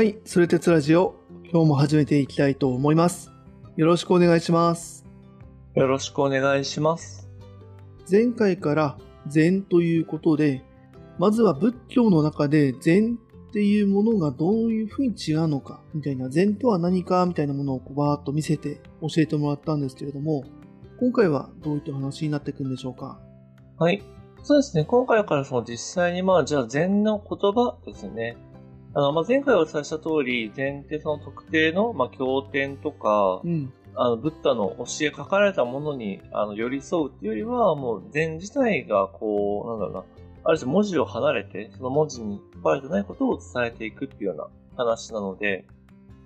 はい、それ鉄ラジオ、今日も始めていきたいと思います。よろしくお願いします。よろしくお願いします。前回から禅ということで、まずは仏教の中で禅っていうものがどういうふうに違うのか、みたいな、禅とは何かみたいなものをこうバーッと見せて教えてもらったんですけれども、今回はどういった話になっていくんでしょうか？はい。そうですね。今回からその実際にまあ、じゃあ禅の言葉ですね。あの、まあ、前回お伝えした通り、禅ってその特定の、まあ、経典とかう、ん。あの、ブッダの教え書かれたものに、あの、寄り添うっていうよりは、もう禅自体がこう、なんだろうな、ある種文字を離れて、その文字に書かれてないことを伝えていくっていうような話なので、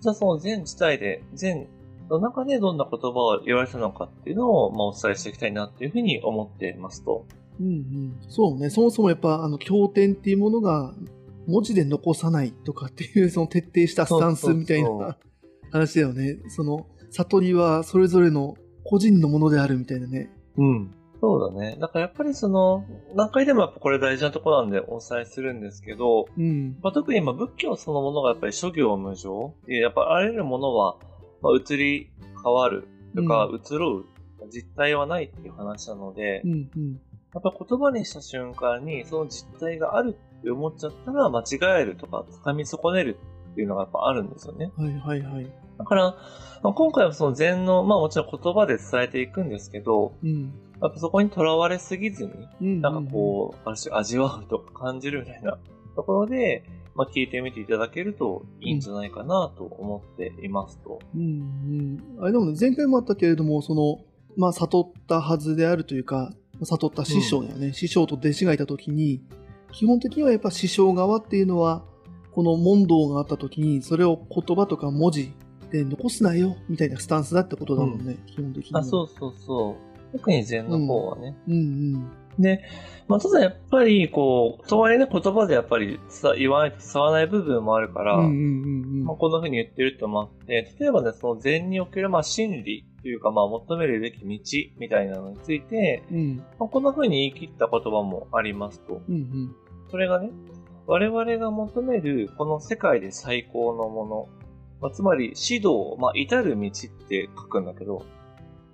じゃあその禅自体で、禅の中でどんな言葉を言われたのかっていうのを、まあ、お伝えしていきたいなっていうふうに思っていますと。うんうん。そうね。そもそもやっぱ、あの、経典っていうものが文字で残さないとかっていう、その徹底したスタンスみたいな話だよね。その、悟りはそれぞれの個人のものであるみたいなね。うん。そうだね。だからやっぱりその、何回でもやっぱこれ大事なところなんでお伝えするんですけど、うん。まあ、特にまあ仏教そのものがやっぱり諸行無常。でやっぱあらゆるものは、まあ、移り変わるとか、移ろう実体はないっていう話なので、うんうん。やっぱ言葉にした瞬間にその実体があるって思っちゃったら間違えるとか掴み損ねるっていうのがやっぱあるんですよね。はいはいはい。だから、まあ、今回はその禅の、まあもちろん言葉で伝えていくんですけど、うん。やっぱそこにとらわれすぎずに、うん。なんかこう、ある種味わうとか感じるみたいなところで、まあ聞いてみていただけるといいんじゃないかなと思っていますと。うんうん。あれでもね、前回もあったけれども、その、まあ、悟ったはずであるというか、悟った師匠だよね。師匠と弟子がいたときに、基本的にはやっぱ師匠側っていうのは、この問答があったときに、それを言葉とか文字で残すなよ、みたいなスタンスだってことだもんね、基本的には。あ、そうそうそう。特に禅の方はね。うんうん。で、まあ、ただやっぱり、こう、とはいえね、言葉でやっぱり伝言わないと伝わらない部分もあるから、こんな風に言ってるってもあって、例えばね、その禅における、まあ、真理というか、まあ、求めるべき道みたいなのについて、うんまあ、こんな風に言い切った言葉もありますと。うんうん。それがね、我々が求めるこの世界で最高のもの、まあ、つまり指導、まあ、至る道って書くんだけど、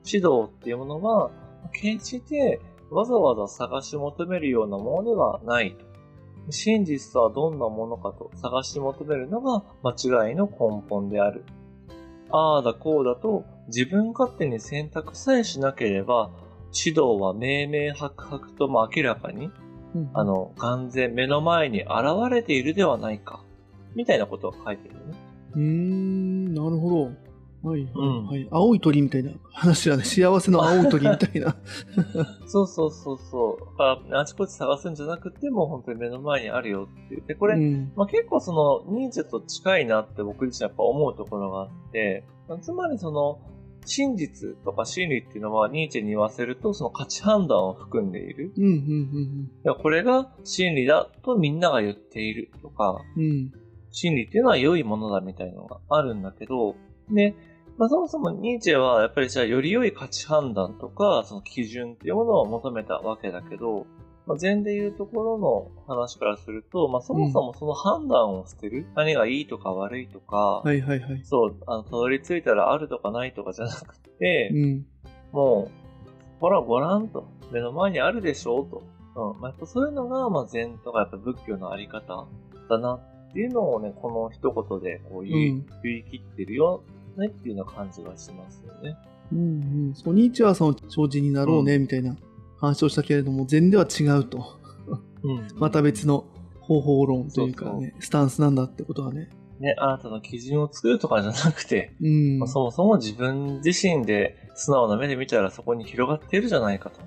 指導っていうものは、決してわざわざ探し求めるようなものではないと。真実とはどんなものかと探し求めるのが間違いの根本である。ああだこうだと自分勝手に選択さえしなければ、指導は明々白々と明らかにうんあ、の、完全目の前に現れているではないか。みたいなことが書いてるね。うーん、なるほど。はい、うんはい。青い鳥みたいな話だね。幸せの青い鳥みたいな。そうそうそうそう。だからあちこち探すんじゃなくても、本当に目の前にあるよっていう。で、これ、うん。まあ、結構その、ニーチェと近いなって僕自身やっぱ思うところがあって、まあつまりその、真実とか真理っていうのはニーチェに言わせると、その価値判断を含んでいる。うん、うん、いやこれが真理だとみんなが言っているとか、うん、うん。真理っていうのは良いものだみたいなのがあるんだけど、で、まあ、そもそもニーチェはやっぱりじゃあより良い価値判断とか、その基準っていうものを求めたわけだけど、まあ、禅でいうところの話からすると、まあ、そもそもその判断を捨てる、何がいいとか悪いとか、はい、はい、はい。そう、あの、たどり着いたらあるとかないとかじゃなくて、うん。もう、ほらごらんと、目の前にあるでしょうと。うん。まあ、やっぱそういうのが、まあ、禅とかやっぱ仏教のあり方だなっていうのをね、この一言でこう言い,、うん言い切ってるよ、ねっていうような感じがしますよね。うん、うん。そう、ニーチェはその、精進になろうね、みたいな話をしたけれども、禅では違うと。うん。また別の方法論というかね、スタンスなんだってことはね。ね、あなたの基準を作るとかじゃなくて、うん。まあ、そもそも自分自身で素直な目で見たらそこに広がっているじゃないかと。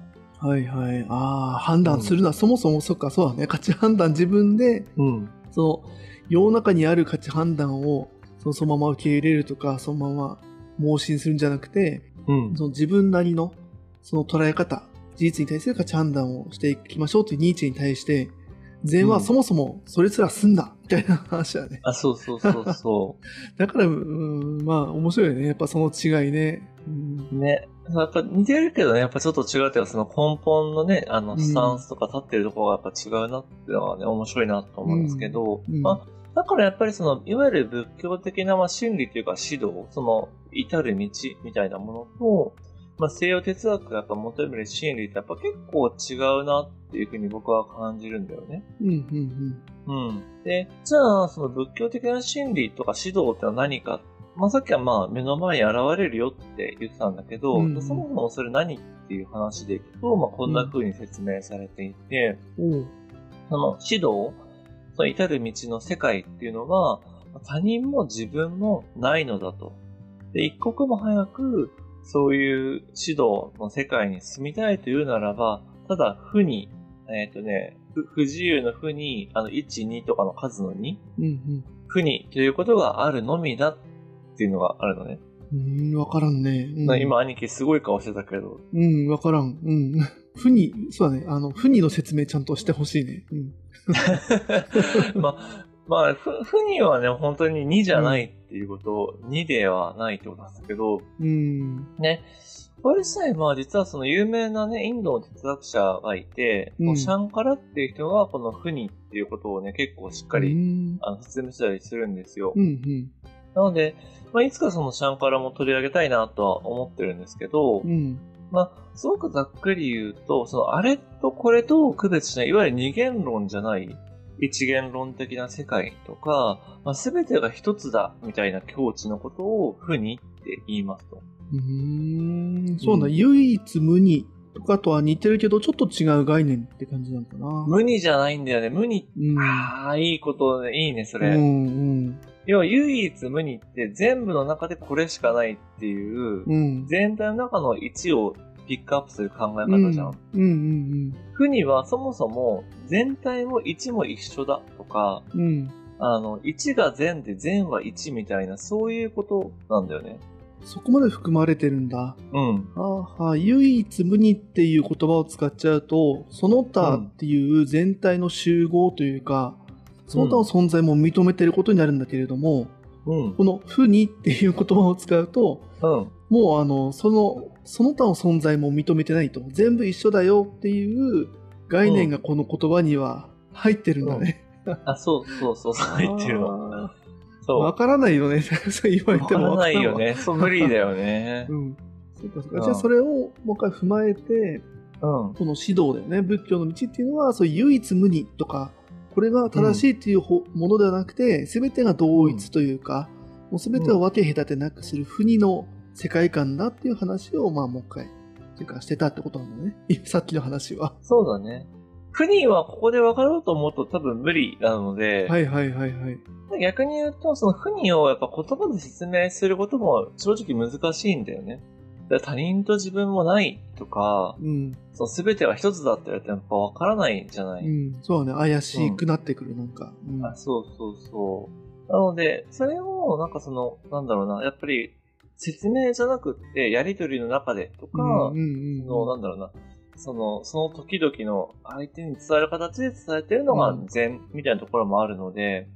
はいはい。ああ、判断するのは、そもそもそっか、そうだね。価値判断自分で、うん。その、世の中にある価値判断を、そのそのまま受け入れるとか、そのまま盲信するんじゃなくて、うん。その自分なりの、その捉え方、事実に対する価値判断をしていきましょうというニーチェに対して、禅はそもそもそれすら済んだ、みたいな話だね。あ、そうそうそうそ だから、うん、まあ、面白いよね。やっぱその違いね。うんう。ね。やっぱ似てるけどね、やっぱちょっと違うっていうか、その根本のね、あの、うんスタンスとか立ってるところがやっぱ違うなっていうのはね、面白いなと思うんですけど、うんまあ、だからやっぱりその、いわゆる仏教的なまあ真理というか指導、その、至る道みたいなものと、まあ、西洋哲学がやっぱ求める真理ってやっぱ結構違うなっていうふうに僕は感じるんだよね。うんうんうん。で、じゃあ、その仏教的な真理とか指導ってのは何かまあ、さっきはまあ、目の前に現れるよって言ってたんだけど、うんそもそもそれ何っていう話でいくと、まあ、こんな風に説明されていて、うん。その指導、その至る道の世界っていうのは、他人も自分もないのだと。で、一刻も早く、そういう指導の世界に住みたいというならば、ただ、負に、えっ、とね、不不自由の負に、あの、1、2とかの数の2、うん負にということがあるのみだっていうのがあるのね。うん。うーん、わからんね。うん、今、兄貴すごい顔してたけど、うん、わからん。うん。ふに、そうだね。あの、ふにの説明ちゃんとしてほしいね。うん。まあ、まあ、ふ、ふにはね、本当に2じゃないっていうこと、2ではないってことなんですけど、うん。ね、これ自体、まあ実はその有名なね、インドの哲学者がいて、うんシャンカラっていう人はこのフニっていうことをね、結構しっかうり、ん。あの説明したりするんですよ。うん、うん。なので、まあいつかそのシャンカラも取り上げたいなとは思ってるんですけど、うん。まあ、すごくざっくり言うと、そのあれとこれと区別しない、いわゆる二元論じゃない、一元論的な世界とか、まあ、全てが一つだみたいな境地のことをフニって言いますと。うーん。そうだ、うん唯一無二とかとは似てるけど、ちょっと違う概念って感じなのかな。無二じゃないんだよね。無二。うん。ああ、いいことね。いいね、それ。うん、うん。要は唯一無二って全部の中でこれしかないっていう、うん。全体の中の1をピックアップする考えうん。方じゃん。うん、うん、負にはそもそも全体も1も一緒だとか、うん。うん。あの、1が全で全は1みたいな、そういうことなんだよね。そこまで含まれてるんだ。うん。あーは唯一無二っていう言葉を使っちゃうと、その他っていう全体の集合というか、その他の存在も認めてることになるんだけれども、うん。この不にっていう言葉を使うと、うん。もうあの、その、その他の存在も認めてないと。全部一緒だよっていう概念がこの言葉には入ってるんだね。あ、そうそうそう、そう言ってるの。わからないよね。そう言われわからても。ないよ。ね。そう、無理だよね。うん。そうかそうか。うんじゃあそれをもう一回踏まえて、うん。この指導だよね。仏教の道っていうのは、そう唯一無二とか、これが正しいっていうほものではなくて、すべてが同一というか、もうすべてを分け隔てなくする不二の世界観だっていう話を、まあもう一回、っていうかしてたってことなんだね。さっきの話は。そうだね。不人はここで分かろうと思うと多分無理なので、はいはいはいはい。逆に言うと、その不人をやっぱ言葉で説明することも正直難しいんだよね。他人と自分もないとか、うん。その全ては一つだって言われてもやっぱ分からないじゃない。うん。そうだね。怪しくなってくる、なんか。うん。あそうそうそう。なので、それを、なんかその、なんだろうな、やっぱり、説明じゃなくって、やりとりの中でとか、うんうんうんその、なんだろうな、その、その時々の相手に伝える形で伝えてるのがうん善みたいなところもあるので、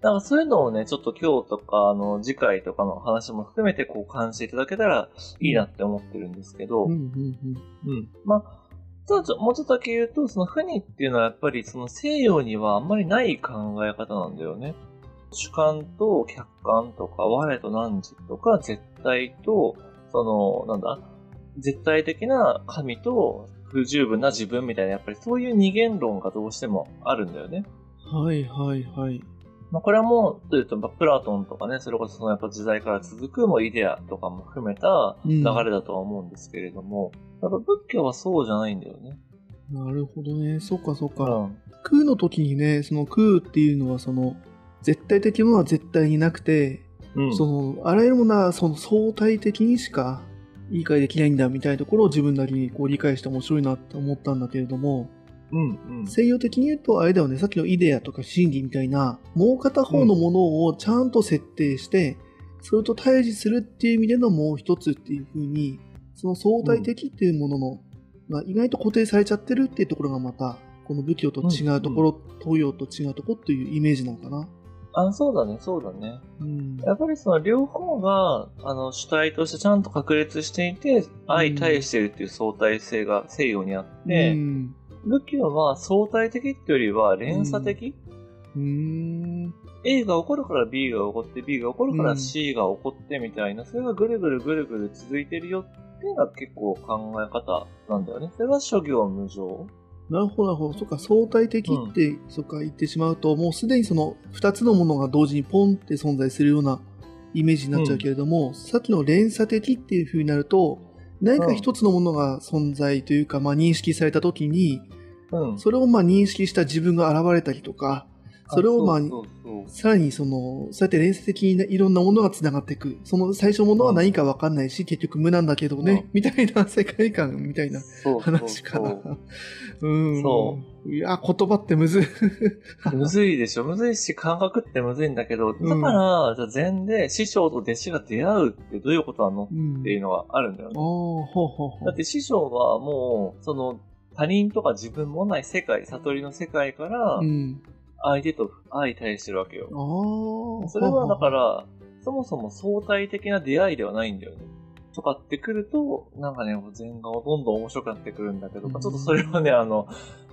だからそういうのをね、ちょっと今日とか、あの、次回とかの話も含めて、こう、感じていただけたらいいなって思ってるんですけど、うんうん。うんうんまあ、ただもうちょっとだけ言うと、その不にっていうのはやっぱりその西洋にはあんまりない考え方なんだよね。主観と客観とか、我と汝とか、絶対と、その、なんだ、絶対的な神と不十分な自分みたいな、やっぱりそういう二元論がどうしてもあるんだよね。はいはいはい。まあ、これはもう、というと、まあプラトンとかね、それこそそのやっぱ時代から続くもうイデアとかも含めた流れだとは思うんですけれども、やっぱ仏教はそうじゃないんだよね。なるほどね。そうかそうか。うん。空の時にね、その空っていうのはその、絶対的なものは絶対になくて、うん。その、あらゆるものはその相対的にしか理解できないんだみたいなところを自分なりにこう理解して面白いなって思ったんだけれども、うんうん。西洋的に言うとあれだよね、さっきのイデアとか真理みたいな、もう片方のものをちゃんと設定して、それと対峙するっていう意味でのもう一つっていう風に、その相対的っていうものの、まあ、意外と固定されちゃってるっていうところがまた、この仏教と違うところ、東洋と違うところっていうイメージなのかな。あ、そうだね、そうだね。うん。やっぱりその両方が、あの、主体としてちゃんと確立していて、相対しているっていう相対性が西洋にあって、うん。仏教は相対的っていうよりは連鎖的、うーん。A が起こるから B が起こって、B が起こるからうん C が起こってみたいな、それがぐるぐるぐるぐる続いてるよっていうのが結構考え方なんだよね。それが諸行無常。なるほど、なるほど。そっか、相対的って、そっか、言ってしまうと、もうすでにその二つのものが同時にポンって存在するようなイメージになっちゃうけれども、さっきの連鎖的っていう風になると、何か一つのものが存在というか、まあ認識されたときに、うん。それをまあ認識した自分が現れたりとか、それをまあさらにその、そうやって連鎖的にいろんなものが繋がっていく。その最初のものは何かわかんないし、結局無なんだけどね、みたいな世界観みたいな話か。そううん。。そういや、言葉ってむずい。むずいでしょ。むずいし、感覚ってむずいんだけど、だから、じゃあ禅で師匠と弟子が出会うってどういうことなの？うんっていうのがあるんだよね。ほうほうほう。だって師匠はもう、その、他人とか自分もない世界、悟りの世界からう、ん。相手と相対してるわけよ。それはだから、そもそも相対的な出会いではないんだよね。とかってくると、なんかね、禅画をどんどん面白くなってくるんだけど、うんちょっとそれをね、あの、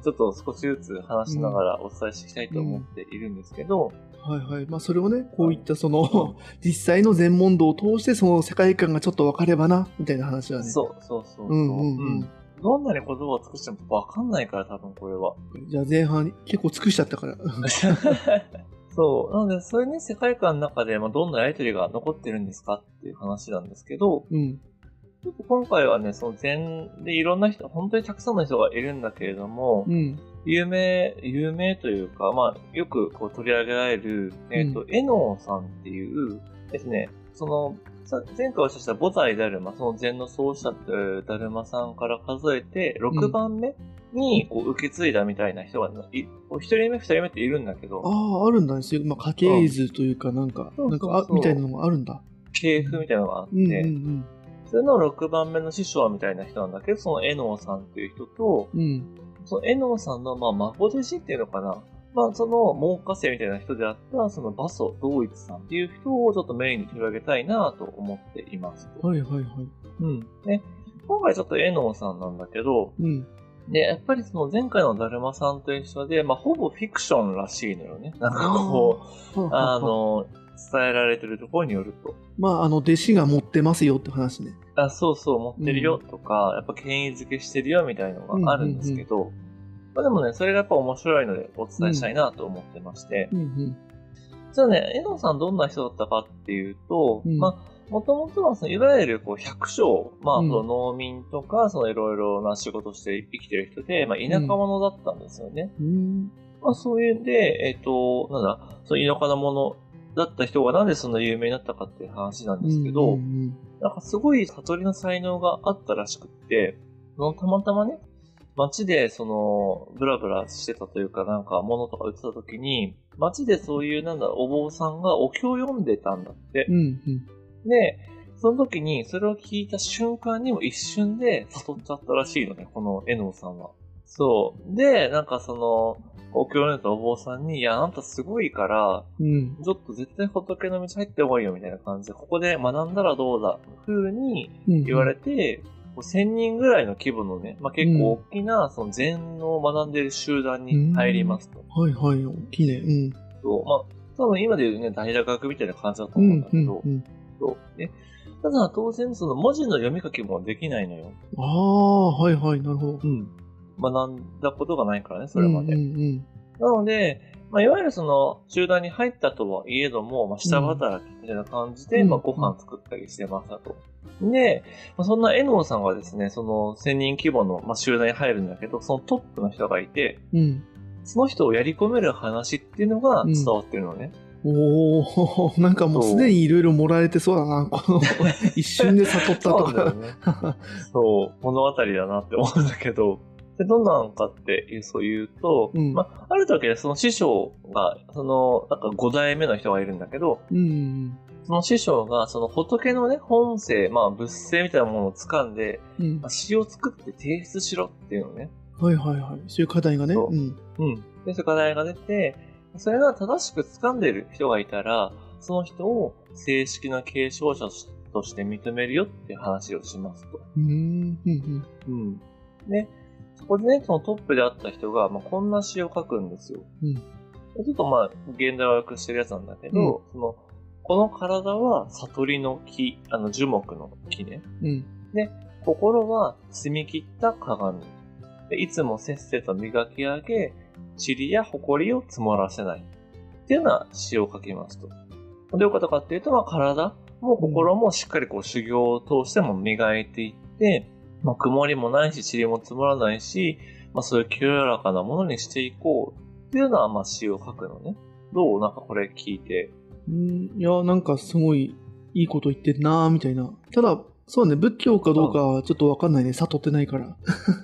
ちょっと少しずつ話しながらお伝えしていきたいと思っているんですけど、はいはい。まあそれをね、こういったその、実際の全問答を通してその世界観がちょっと分かればな、みたいな話はね。そうそうそうそう、うんうんうんうんどんなに言葉を尽くしてもわかんないから、多分これは。じゃあ前半結構尽くしちゃったから。そう。なので、それね、世界観の中で、まあ、どんなやりとりが残ってるんですかっていう話なんですけど、うん。ちょっと今回はね、その禅でいろんな人、本当にたくさんの人がいるんだけれども、うん。有名、有名というか、まあ、よくこう取り上げられる、えっ、と、えのさんっていうですね、その、さ前回おっしゃった菩提ダルマ、その禅の創始者っていうダルマさんから数えて、6番目にこう受け継いだみたいな人がい、こう1人目、2人目っているんだけど、ああ、あるんだね。そういう、まあ、家系図というか、なんか、うんなんか、あみたいなのもあるんだ。系譜みたいなのがあって、うんうんそれの6番目の師匠みたいな人なんだけど、そのえのさんっていう人と、うん。うん。そのえのさんの、まあ、孫弟子っていうのかな。まあ、その、門下生みたいな人であった、その、バソ道一さんっていう人をちょっとメインに取り上げたいなと思っています。はいはいはい。うん。ね。今回ちょっとえのさんなんだけど、うん。で、やっぱりその前回のだるまさんと一緒で、まあ、ほぼフィクションらしいのよね。なんかこう、うあ、の、伝えられてるところによると。まあ、あの、弟子が持ってますよって話ね。あ、そうそう、持ってるよとか、やっぱ権威づけしてるよみたいのがあるんですけど、まあでもね、それがやっぱ面白いのでお伝えしたいなと思ってまして、うんうん。じゃあね、えのさんどんな人だったかっていうと、うんまあ、もともとはその、いわゆるこう、百姓、まあ、うんその農民とか、そのいろいろな仕事をして生きてる人で、まあ、田舎者だったんですよね。うん。まあ、そういうんで、えっ、と、なんだ、その田舎の者だった人がなんでそんな有名になったかっていう話なんですけど、うんうんなんかすごい悟りの才能があったらしくって、そのたまたまね、街でその、ブラブラしてたというか、なんか物とか売ってた時に、街でそういうなんだ、お坊さんがお経を読んでたんだってうん。う。んうん。で、その時にそれを聞いた瞬間にも一瞬で悟っちゃったらしいのね、このエノさんは。そう。で、なんかその、お経を読んでたお坊さんに、いや、あんたすごいから、うん。ちょっと絶対仏の道入ってこいよみたいな感じで、ここで学んだらどうだ、風にうん。言われて、こう1000人ぐらいの規模のね、まあ、結構大きな、その禅を学んでる集団に入りますと。はいはい。大きいね。うん。そうまあ、多分今で言うね、大学みたいな感じだとうん思うんだ。けど、うん。そうね。ただ当然その文字の読み書きもできないのよ。ああ、はいはい。なるほど。うん。学んだことがないからね、それまで。うんうんなので、まあ、いわゆるその集団に入ったとはいえども、まあ、下働きみたいな感じで、うんまあ、ご飯作ったりしてましたと。で、まあ、そんなエノーさんがですね、その1000人規模の、まあ、集団に入るんだけど、そのトップの人がいて、うん。うん。その人をやり込める話っていうのが伝わってるのね。おお なんかもうすでにいろいろもらえてそうだな。この、一瞬で悟ったとか。そうね。そう、物語だなって思うんだけど、で、どんなのかっていう、そう言うと、うんまあ、ある時でその師匠が、その、なんか5代目の人がいるんだけど、うん。その師匠が、その仏のね、本性、まあ仏性みたいなものを掴んで、うんまあ、詩を作って提出しろっていうのね。はいはいはい。そういう課題がね。そううん。うん。で、そういう課題が出て、それが正しく掴んでる人がいたら、その人を正式な継承者として認めるよっていう話をしますと。うん。うん。うん。うん。で、そこでね、そのトップであった人が、まあ、こんな詩を書くんですよ。うんちょっとまあ、現代を訳してるやつなんだけど、その、この体は悟りの木、あの樹木の木ね。うん。心は澄み切った鏡。でいつもせっせと磨き上げ、塵や埃を積もらせない。っていうような詩を書きますと。どういうことかっていうと、まあ、体も心もしっかりこう修行を通しても磨いていって、まあ、曇りもないし、塵も積もらないし、まあ、そういう清らかなものにしていこうっていうような、まあ、詩を書くのね。どうなんかこれ聞いて。うん、いや、なんかすごいいいこと言ってんなーみたいな。ただ、そうね、仏教かどうかはちょっとわかんないね。悟ってないから。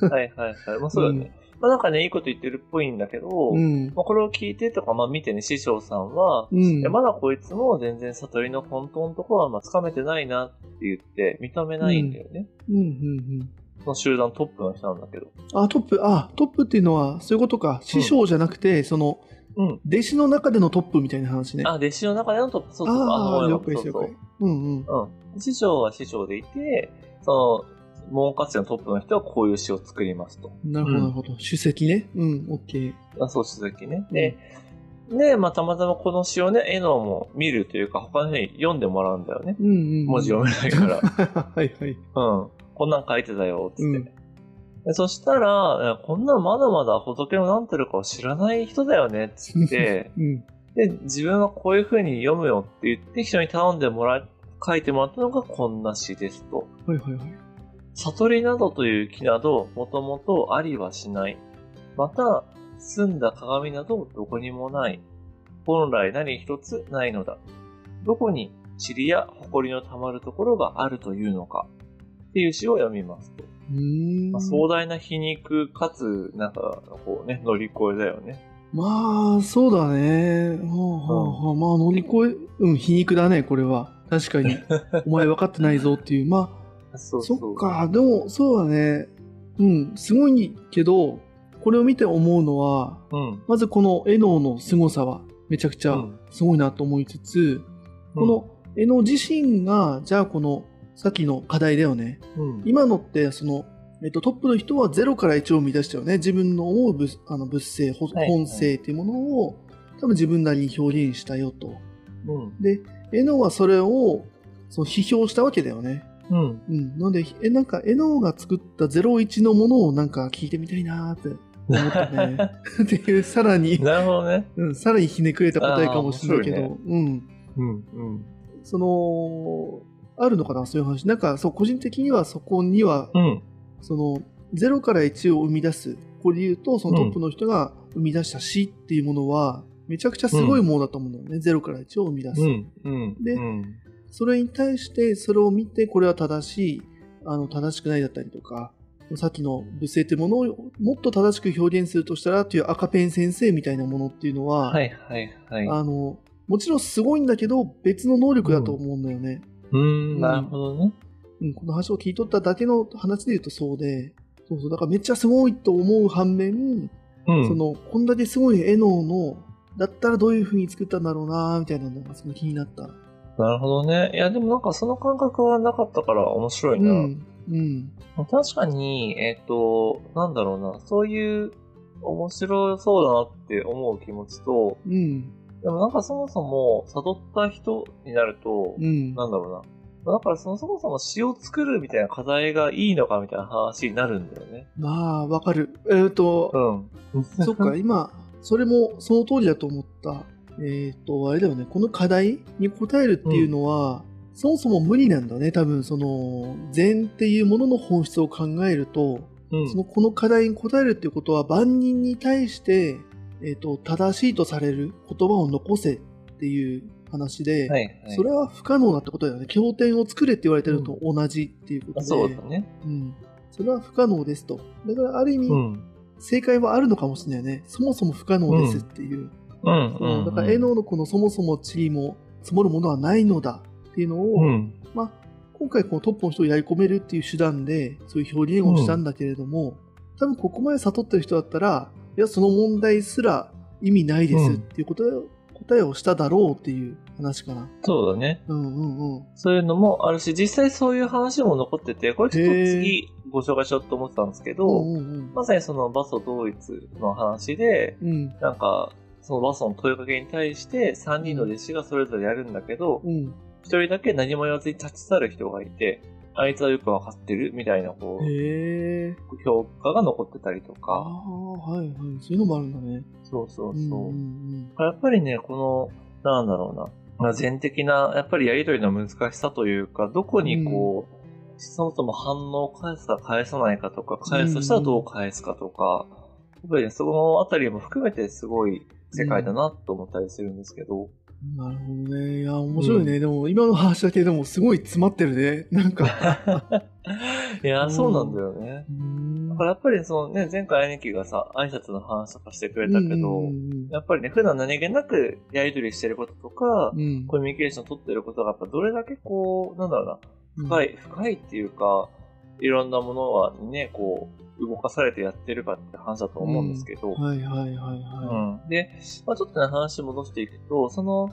はいはいはい。まあ、そうだね。まあ、なんかね、いいこと言ってるっぽいんだけど、うん。まあ、これを聞いてとか、まあ、見てね、師匠さんは、うん。まだこいつも全然悟りの本当のところはまあ掴めてないなって言って認めないんだよね。うん、うん、その集団トップの人なんだけど。うん。あ、トップ、あ、トップっていうのは、そういうことか。師匠じゃなくて、その、うん。弟子の中でのトップみたいな話ね。あ、弟子の中でのトップ、そうそう。あ。うんうん。うん。師匠は師匠でいて、その、門活のトップの人はこういう詩を作りますと。なるほど、うんなるほど。首席ね。うん、オッケー。あそう、鈴木ね。で、で、まあ、たまたまこの詩をね、絵のも見るというか、他の人に読んでもらうんだよね。うんうんうん。文字読めないから。はいはい。うん。こんなん書いてたよ、つって。うんでそしたら、こんなのまだまだ仏の何てるかを知らない人だよね、つって、うん。で、自分はこういう風に読むよって言って人に頼んでもらい、書いてもらったのがこんな詩ですと。はいはいはい。悟りなどという木など、もともとありはしない。また、澄んだ鏡などどこにもない。本来何一つないのだ。どこに塵や埃の溜まるところがあるというのか。っていう詩を読みますと。まあ、壮大な皮肉かつ、なんか、こうね、乗り越えだよね。まあ、そうだね。はあはあはあ、まあ、乗り越え、うん、皮肉だね、これは。確かに。お前分かってないぞっていう。まあ、そうそっか。でも、そうだね。うん、すごいけど、これを見て思うのは、うん。まずこの絵能の凄さはめちゃくちゃうんすごいなと思いつつ、この絵能自身が、じゃあこの、さっきの課題だよね。うん、今のって、その、えっと、トップの人は0から1を生み出したよね。自分の思う物あの物性、本性っていうものを、多分自分なりに表現したよと。うん。で、エノはそれを、その批評したわけだよね。うん。うん。なので、え、なんか、エノが作った01のものをなんか聞いてみたいなーって思ったね。っていう、さらに、なるほどね。うん、さらにひねくれた答えかもしれないけど、あーうん。うん。うん。その、あるのかな、そういう話。なんか、そう、個人的にはそこには、うん。その、0から1を生み出す。これで言うと、そのトップの人が生み出した詩っていうものは、めちゃくちゃすごいものだと思うんだよね。0から1を生み出す。うん。うん。でうん。それに対して、それを見て、これは正しい、あの、正しくないだったりとか、さっきの物性ってものをもっと正しく表現するとしたらっていう赤ペン先生みたいなものっていうのは、はいはいはい。あの、もちろんすごいんだけど、別の能力だと思うんだよね。うーん、なるほどね。うん、この話を聞いとっただけの話で言うとそうで、そうそう、だからめっちゃすごいと思う反面、うん。その、こんだけすごい絵のの、だったらどういう風に作ったんだろうなみたいなのがすごい気になった。なるほどね。いや、でもなんかその感覚はなかったから面白いうな。ん。うん。確かに、えっ、と、なんだろうな、そういう面白そうだなって思う気持ちと、うん。でもなんかそもそも悟った人になると、うん。なんだろうな。だからそのそもそも詩を作るみたいな課題がいいのかみたいな話になるんだよね。まあ、わかる。えっ、と、うん。そっか、今、それもその通りだと思った。えっ、と、あれだよね、この課題に答えるっていうのは、そもそも無理なんだね、多分、その、禅っていうものの本質を考えると、うん。その、この課題に答えるっていうことは、万人に対して、えっ、と、正しいとされる言葉を残せっていう話で、はい、はい。それは不可能だってことだよね。経典を作れって言われてるのと同じっていうことあで、そうだね。うん。それは不可能ですと。だから、ある意味、うん。正解はあるのかもしれないね。そもそも不可能ですっていう。うん。そううんだから、絵能のこのそもそも地位も積もるものはないのだっていうのを、うん。まあ、今回このトップの人をやり込めるっていう手段で、そういう表現をしたんだけれども、多分ここまで悟ってる人だったら、いや、その問題すら意味ないですっていう答えを,、答えをしただろうっていう話かな。そうだね。うんうんうん。そういうのもあるし、実際そういう話も残ってて、これちょっと次ご紹介しようと思ってたんですけど、うんうんまさにそのバソ同一の話で、うん。うん。なんか、そのバソの問いかけに対して3人の弟子がそれぞれやるんだけど、うん。一人だけ何も言わずに立ち去る人がいて、あいつはよくわかってるみたいな、こう。評価が残ってたりとああ、か、はいはい。そういうのもあるんだね。そうそううんそう。んやっぱりね、この、なんだろうな、まあ、全的な、やっぱりやりとりの難しさというか、どこにこう、そもそも反応を返すか返さないかとか、返すとしたらどう返すかとか、やっぱりね、そのあたりも含めてすごい世界だなと思ったりするんですけど、うん。なるほどね。いや、面白いね。でも、今の話だけでもすごい詰まってるね。なんか。いや、そうなんだよね。うんだからやっぱりそのね、前回兄貴がさ、挨拶の話とかしてくれたけど、うんうんやっぱりね、普段何気なくやりとりしてることとか、うんうんコミュニケーション取ってることが、やっぱどれだけこう、なんだろうな、深い、深いっていうか、いろんなものはね、こう、動かされてやってるかって話だと思うんですけど、はいはいはいうんはで、まあ、ちょっとね、話戻していくと、その、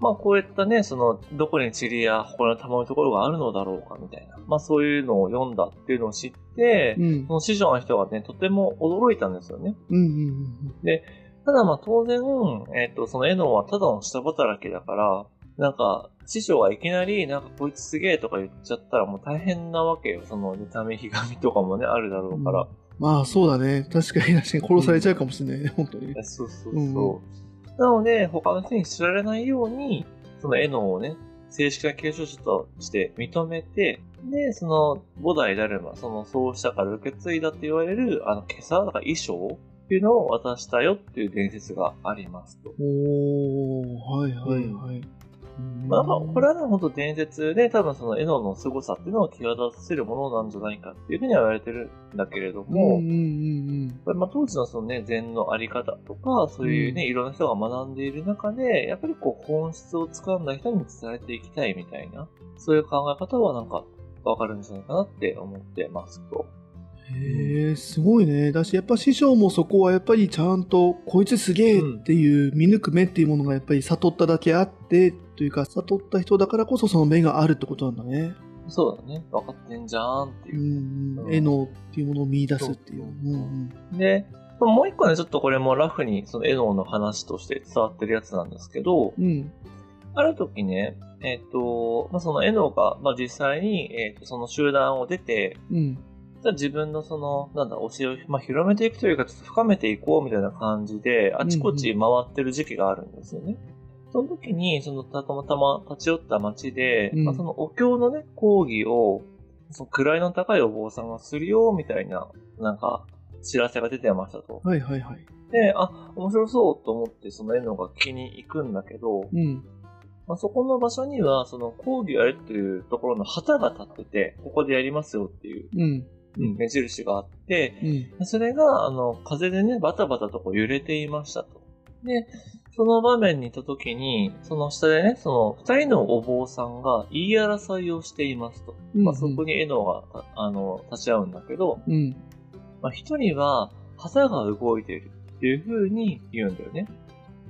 まあ、こういったね、その、どこに塵や埃のたまるところがあるのだろうか、みたいな。まあ、そういうのを読んだっていうのを知って、い。うんそ。の師匠の人がね、とても驚いたんですよね。うんうんただまあ当然、えっ、と、そのエノはただの下働きだから、なんか、師匠がいきなり、なんかこいつすげえとか言っちゃったらもう大変なわけよ。その見た目ひがみとかもね、あるだろうから。まあそうだね。確かに確かに殺されちゃうかもしれないね。本当にね。そうそうそう。うんなので、他の人に知られないように、そのエノをね、正式な継承者として認めて、で、その五代ダルマ、その創始者から受け継いだって言われる、あの、今朝、だから衣装っていうのを渡したよっていう伝説がありますと。おー、はいはいはい。まあ、まあこれはね、本当伝説で、多分そのエノの凄さっていうのを際立たせるものなんじゃないかっていうふうには言われてるんだけれどうんも、まあ、当時のそのね、禅のあり方とか、そういうね、いろんな人が学んでいる中で、やっぱりこう、本質を掴んだ人に伝えていきたいみたいな、そういう考え方はなんか、わかるんじゃないかなって思ってますと。うん。へえ、すごいね。だし、やっぱ師匠もそこはやっぱりちゃんと、こいつすげえっていう見抜く目っていうものがやっぱり悟っただけあって、というか、悟った人だからこそその目があるってことなんだね。そうだね。分かってんじゃんっていうう。んうん。うん絵のっていうものを見出すっていう。そううんうんで、もう一個ね、ちょっとこれもラフにそのエノの話として伝わってるやつなんですけど、うん。ある時ね、えっ、と、まあ、そのエノが、まあ、実際に、えっ、と、その集団を出て、うん。自分のその、なんだ、教えを、まあ、広めていくというか、ちょっと深めていこうみたいな感じで、あちこち回ってる時期があるんですよね。その時に、その、たまたま立ち寄った町で、うんまあ、そのお経のね、講義を、その位の高いお坊さんがするよ、みたいな、なんか、知らせが出てましたと。はいはいはい。で、あ、面白そうと思って、その絵のが聞きに行くんだけど、うん。まあ、そこの場所には、その講義をやるっていうところの旗が立ってて、ここでやりますよっていう、うん。うん、目印があって、うん。それが、あの、風でね、バタバタとこう揺れていましたと。で、その場面にいた時に、その下でね、その二人のお坊さんが言い争いをしていますと。うんまあ、そこにエノが、たあの、立ち会うんだけど、うん。まあ、一人は、旗が動いているっていう風に言うんだよね。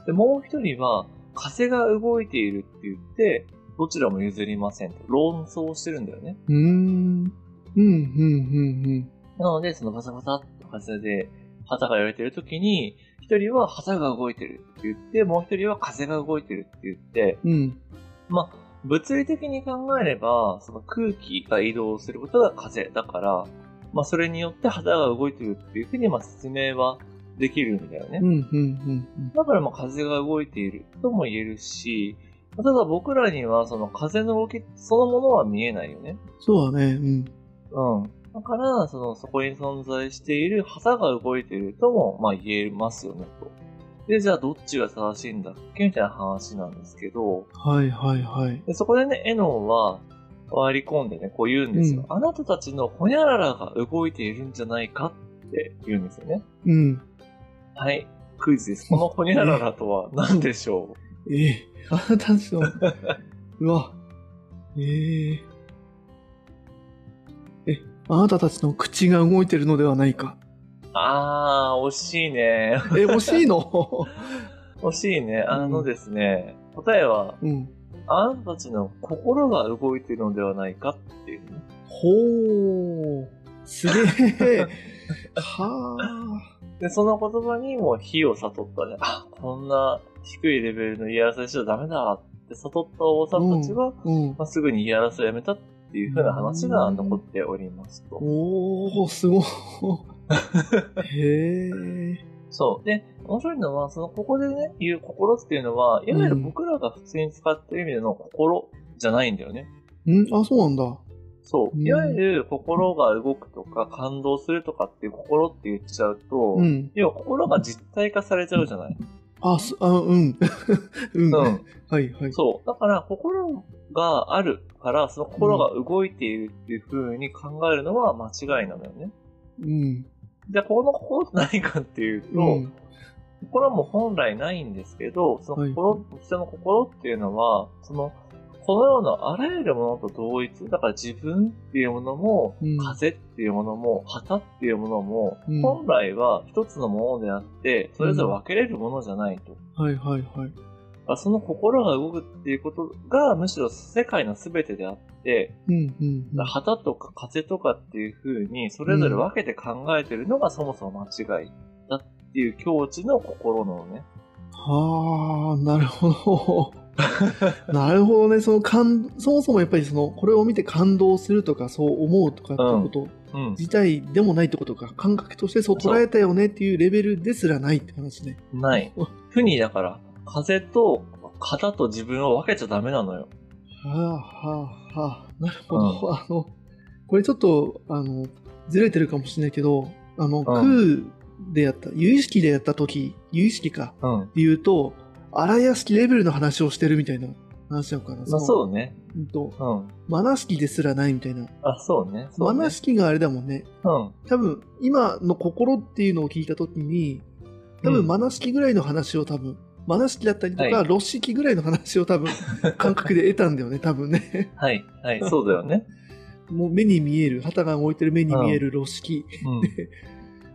で、もう一人は、風が動いているって言って、どちらも譲りませんと。論争してるんだよね。うーん。うん。うん。うん。なので、そのバサバサっと風で旗が揺れてる時に、一人は旗が動いてるって言って、もう一人は風が動いてるって言って、うん。うん。まあ、物理的に考えれば、その空気が移動することが風だから、まあ、それによって旗が動いてるっていうふうに、まあ、説明はできるんだよねうん。。うん。うん。だから、まあ、風が動いているとも言えるし、ただ僕らには、その風の動きそのものは見えないよね。そうだね。うん。うん。だから、その、そこに存在している旗が動いているとも、まあ言えますよね、と。で、じゃあどっちが正しいんだっけみたいな話なんですけど、はいはいはい。でそこでね、エノンは割り込んでね、こう言うんですよ。うんあなたたちのホニャララが動いているんじゃないかって言うんですよね。うん。はい。クイズです。このホニャララとは何でしょええ？あなたたちの、うわ。えええ、あなたたちの口が動いてるのではないか。うあー、惜しいね。え、惜しいの？惜しいね。あのですね、答えは、うん。あなたたちの心が動いているのではないかっていうね。ほー。すげえ。はあ。で、その言葉にも火を悟ったね。あ、こんな低いレベルの言い争いしちゃダメだって悟ったお坊さんたちは、うん。まあ、すぐに言い争いをやめたっていう風な話が残っておりますと。おー、すごい。へえ。そう。で、面白いのは、その、ここでね、言う心っていうのは、いわゆる僕らが普通に使ってる意味での心じゃないんだよね。んあ、そうなんだ。そうう。んいわゆる心が動くとか、感動するとかっていう心って言っちゃうと、うん。要は心が実体化されちゃうじゃない。あ、す、あ、うん。うん。うん。はい、はい。そう。だから、心があるから、その心が動いているっていう風に考えるのは間違いなのよね。うん。で、この心って何かっていうと、うん。心も本来ないんですけど、その心、人の心っていうのは、その、この世のあらゆるものと同一。だから自分っていうものも、うん風っていうものも、旗っていうものも、うん本来は一つのものであって、それぞれ分けれるものじゃないと。はい、はい、はい。あその心が動くっていうことが、むしろ世界の全てであって、うん、うん。うん旗とか風とかっていう風に、それぞれ分けて考えてるのがそもそも間違いだっていう境地の心なのね。はあ、なるほど。なるほどね。その感、そもそもやっぱりその、これを見て感動するとか、そう思うとかってことうん。自体でもないってことか、感覚としてそう捉えたよねっていうレベルですらないって話ね。ない。負にだから、風と肩と自分を分けちゃダメなのよ。はあ、はあ、はあ。なるほど。あの、これちょっと、あの、ずれてるかもしれないけど、あの、空でやった、有意識でやった時、有意識か、うん。っていうと、荒屋敷レベルの話をしてるみたいな話なのかな。まあのそうね。うんと、うん。マナ式ですらないみたいな。あ、そうね。そうねマナ式があれだもんね。うん。多分、今の心っていうのを聞いたときに、多分、うんマナ式ぐらいの話を多分、マナ式だったりとか、はいロ式ぐらいの話を多分、感覚で得たんだよね、多分ね。はい。はい。そうだよね。もう目に見える、旗が動いてる目に見えるロ式。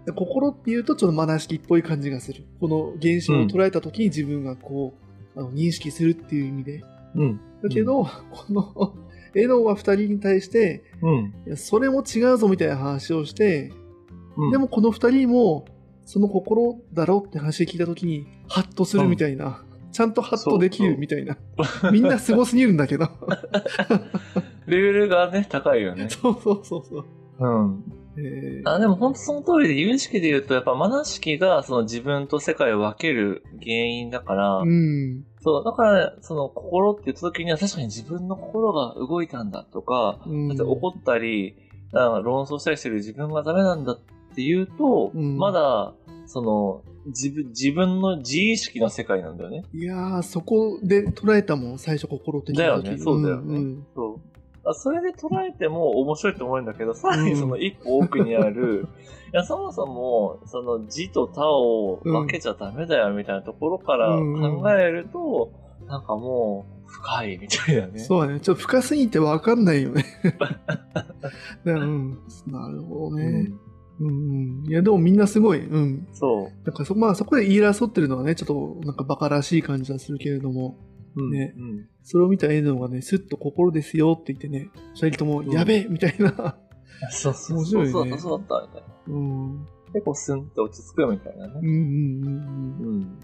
うん。心っていうとちょっとマナ式っぽい感じがする。この現象を捉えたときに自分がこう、あの認識するっていう意味で。うん。だけど、この、エノは二人に対して、うん。いやそれも違うぞみたいな話をして、うん。でもこの二人も、その心だろうって話を聞いたときに、ハッとするみたいな。ちゃんとハッとできるみたいな。みんなすごすぎるんだけど。レベルがね、高いよね。そうそうそうそう。うん。えーあ、でも本当その通りで、有意識で言うと、やっぱマナ式がその自分と世界を分ける原因だから、うん。そう、だから、その心って言った時には確かに自分の心が動いたんだとか、うんだって怒ったり、あ論争したりしてる自分がダメなんだっていうと、うんまだ、その、自分、自分の自意識の世界なんだよね。いやー、そこで捉えたもん、最初心的だよねそうだよねんそう。あそれで捉えても面白いと思うんだけど、さらにその一歩奥にある、いや、そもそも、その字と他を分けちゃダメだよみたいなところからうん考えると、なんかもう、深いみたいなね。そうだね。ちょっと深すぎてわかんないよね。だうん。なるほどね。うんうん。いや、でもみんなすごい。うん。そう。なんかそ、まあそこで言い争ってるのはね、ちょっとなんかバカらしい感じはするけれども、うんねうんそれを見たエノがね、スッと心ですよって言ってね、二人とも、うんやべえみたいな。そうそうそうそうだった、そうだった、みたいな。うん。結構スンって落ち着くみたいなね。うんうんうん。うんうん。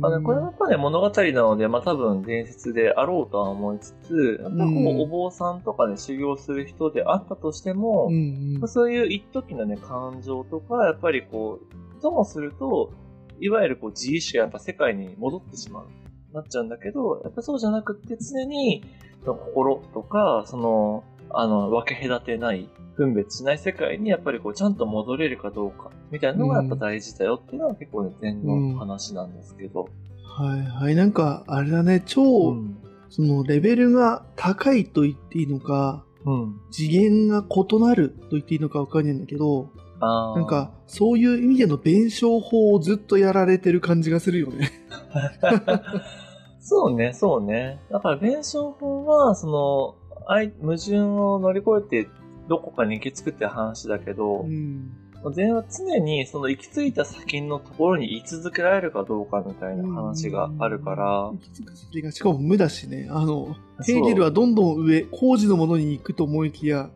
まあね、これはやっぱね、物語なので、まあ多分伝説であろうとは思いつつ、やっぱこうお坊さんとかで修行する人であったとしても、うんうん。まあそういう一時のね、感情とか、やっぱりこう、ともすると、いわゆるこう自意識がやっぱ世界に戻ってしまう。なっちゃうんだけど、やっぱそうじゃなくって常に、心とか、その、あの、分け隔てない、分別しない世界にやっぱりこう、ちゃんと戻れるかどうか、みたいなのがやっぱ大事だよっていうのは結構ね、禅の話なんですけど。はいはい。なんか、あれだね、超、うん。そのレベルが高いと言っていいのか、うん。次元が異なると言っていいのかわかんないんだけど、なんか、そういう意味での弁証法をずっとやられてる感じがするよね。そうね、そうね。だから弁証法は、その、相矛盾を乗り越えてどこかに行き着くって話だけどう、ん。禅は常にその行き着いた先のところに居続けられるかどうかみたいな話があるから、行き着く先がしかも無だしね。あの、ヘーゲルはどんどん上、工事のものに行くと思いきや、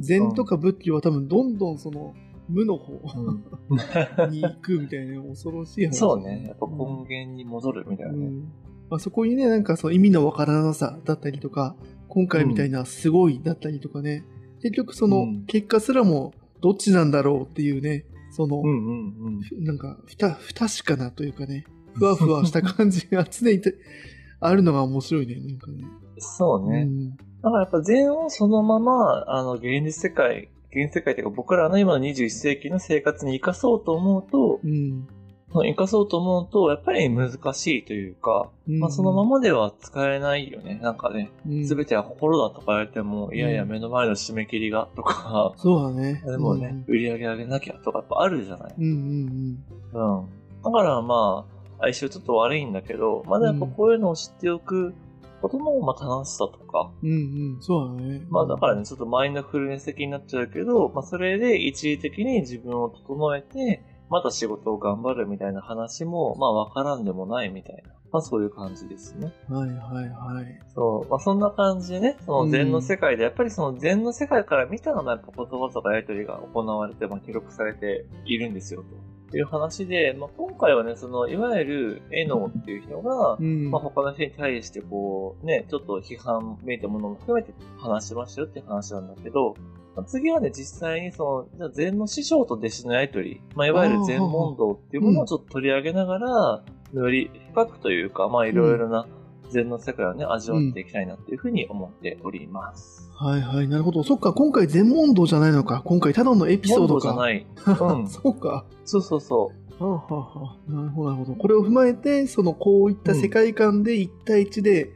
禅とか仏教は多分どんどんその、無の方うんに行くみたいな恐ろしい話。そうね。やっぱ根源に戻るみたいなね。うんまあ、そこにね、なんかその意味のわからなさだったりとか、今回みたいなすごいだったりとかね、結局そのうん結果すらもどっちなんだろうっていうね、その、うんうんうん。なんか不た不確かなというかね、ふわふわした感じが常にて あるのが面白いね、なんかね。そうね。うんだからやっぱ禅をそのまま、あの、現実世界、現実世界っていうか僕らの今の21世紀の生活に生かそうと思うと、うん。生かそうと思うと、やっぱり難しいというか、うんまあそのままでは使えないよね。なんかね、うんすべては心だとか言われても、いやいや目の前の締め切りがとか、そうだね。でもね、売り上げ上げなきゃとかやっぱあるじゃない。うんうんうん。うん。だからまあ、相性ちょっと悪いんだけど、まだやっぱこういうのを知っておくことの、まあ楽しさとか、うんうん。そうだね。まあだからね、ちょっとマインドフルネス的になっちゃうけど、まあそれで一時的に自分を整えて、また仕事を頑張るみたいな話も、まあわからんでもないみたいな。まあそういう感じですね。はいはいはい。そう。まあそんな感じでね、その禅の世界で、やっぱりその禅の世界から見たのもやっぱ言葉とかやりとりが行われて、まあ記録されているんですよ、という話で、まあ今回はね、その、いわゆる絵のっていう人がう、ん。まあ、他の人に対してこう、ね、ちょっと批判めいたものも含めて話しましたよっていう話なんだけど、まあ次はね、実際にその、じゃあ禅の師匠と弟子のやりとり、まあ、いわゆる禅問答っていうものをちょっと取り上げながら、より深くというか、まあ、いろいろな禅の世界をね、味わっていきたいなっていうふうに思っております。はいはい。なるほど。そっか、今回全問答じゃないのか。今回ただのエピソードか。問答じゃない。うん。そうか。そうそうそう。はあ、はあはあ、なるほど、なるほど。これを踏まえて、その、こういった世界観で一対一で、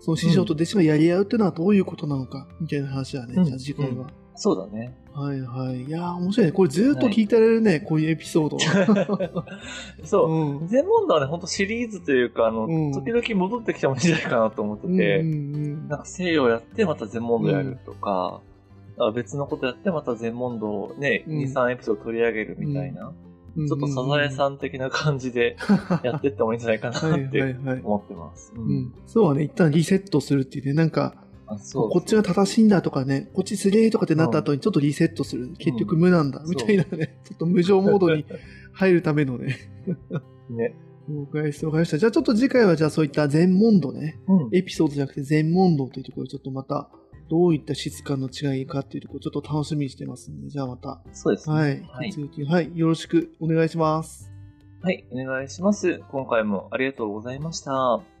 その師匠と弟子がやり合うっていうのはどういうことなのか、みたいな話だね。うんじゃあ次回は。そうだね。はいはい。いやー、面白いね。これずっと聞いてられるね、こういうエピソード。そう。うん。禅問答はね、ほんとシリーズというか、あの、うん時々戻ってきてもいいんじゃないかなと思ってうんて、うんなんか西洋やってまた全問答やるとか、あ別のことやってまた全問答をね、うん2、3エピソード取り上げるみたいな、うんちょっとサザエさん的な感じでやってってもいいんじゃないかなはいって。思ってます。ううんん、そうはね、一旦リセットするっていうね、なんか、こっちが正しいんだとかね、こっちすげえとかってなった後にちょっとリセットする。結局無なんだ、みたいなね、ちょっと無常モードに入るためのね。ね。了解です。わかりました。じゃあちょっと次回はじゃあそういった全問答ね、うん。エピソードじゃなくて全問答というところでちょっとまた、どういった質感の違いかっていうところちょっと楽しみにしてますんで、じゃあまた、そうですね。はい、はいはい、よろしくお願いします。はい、お願いします。今回もありがとうございました。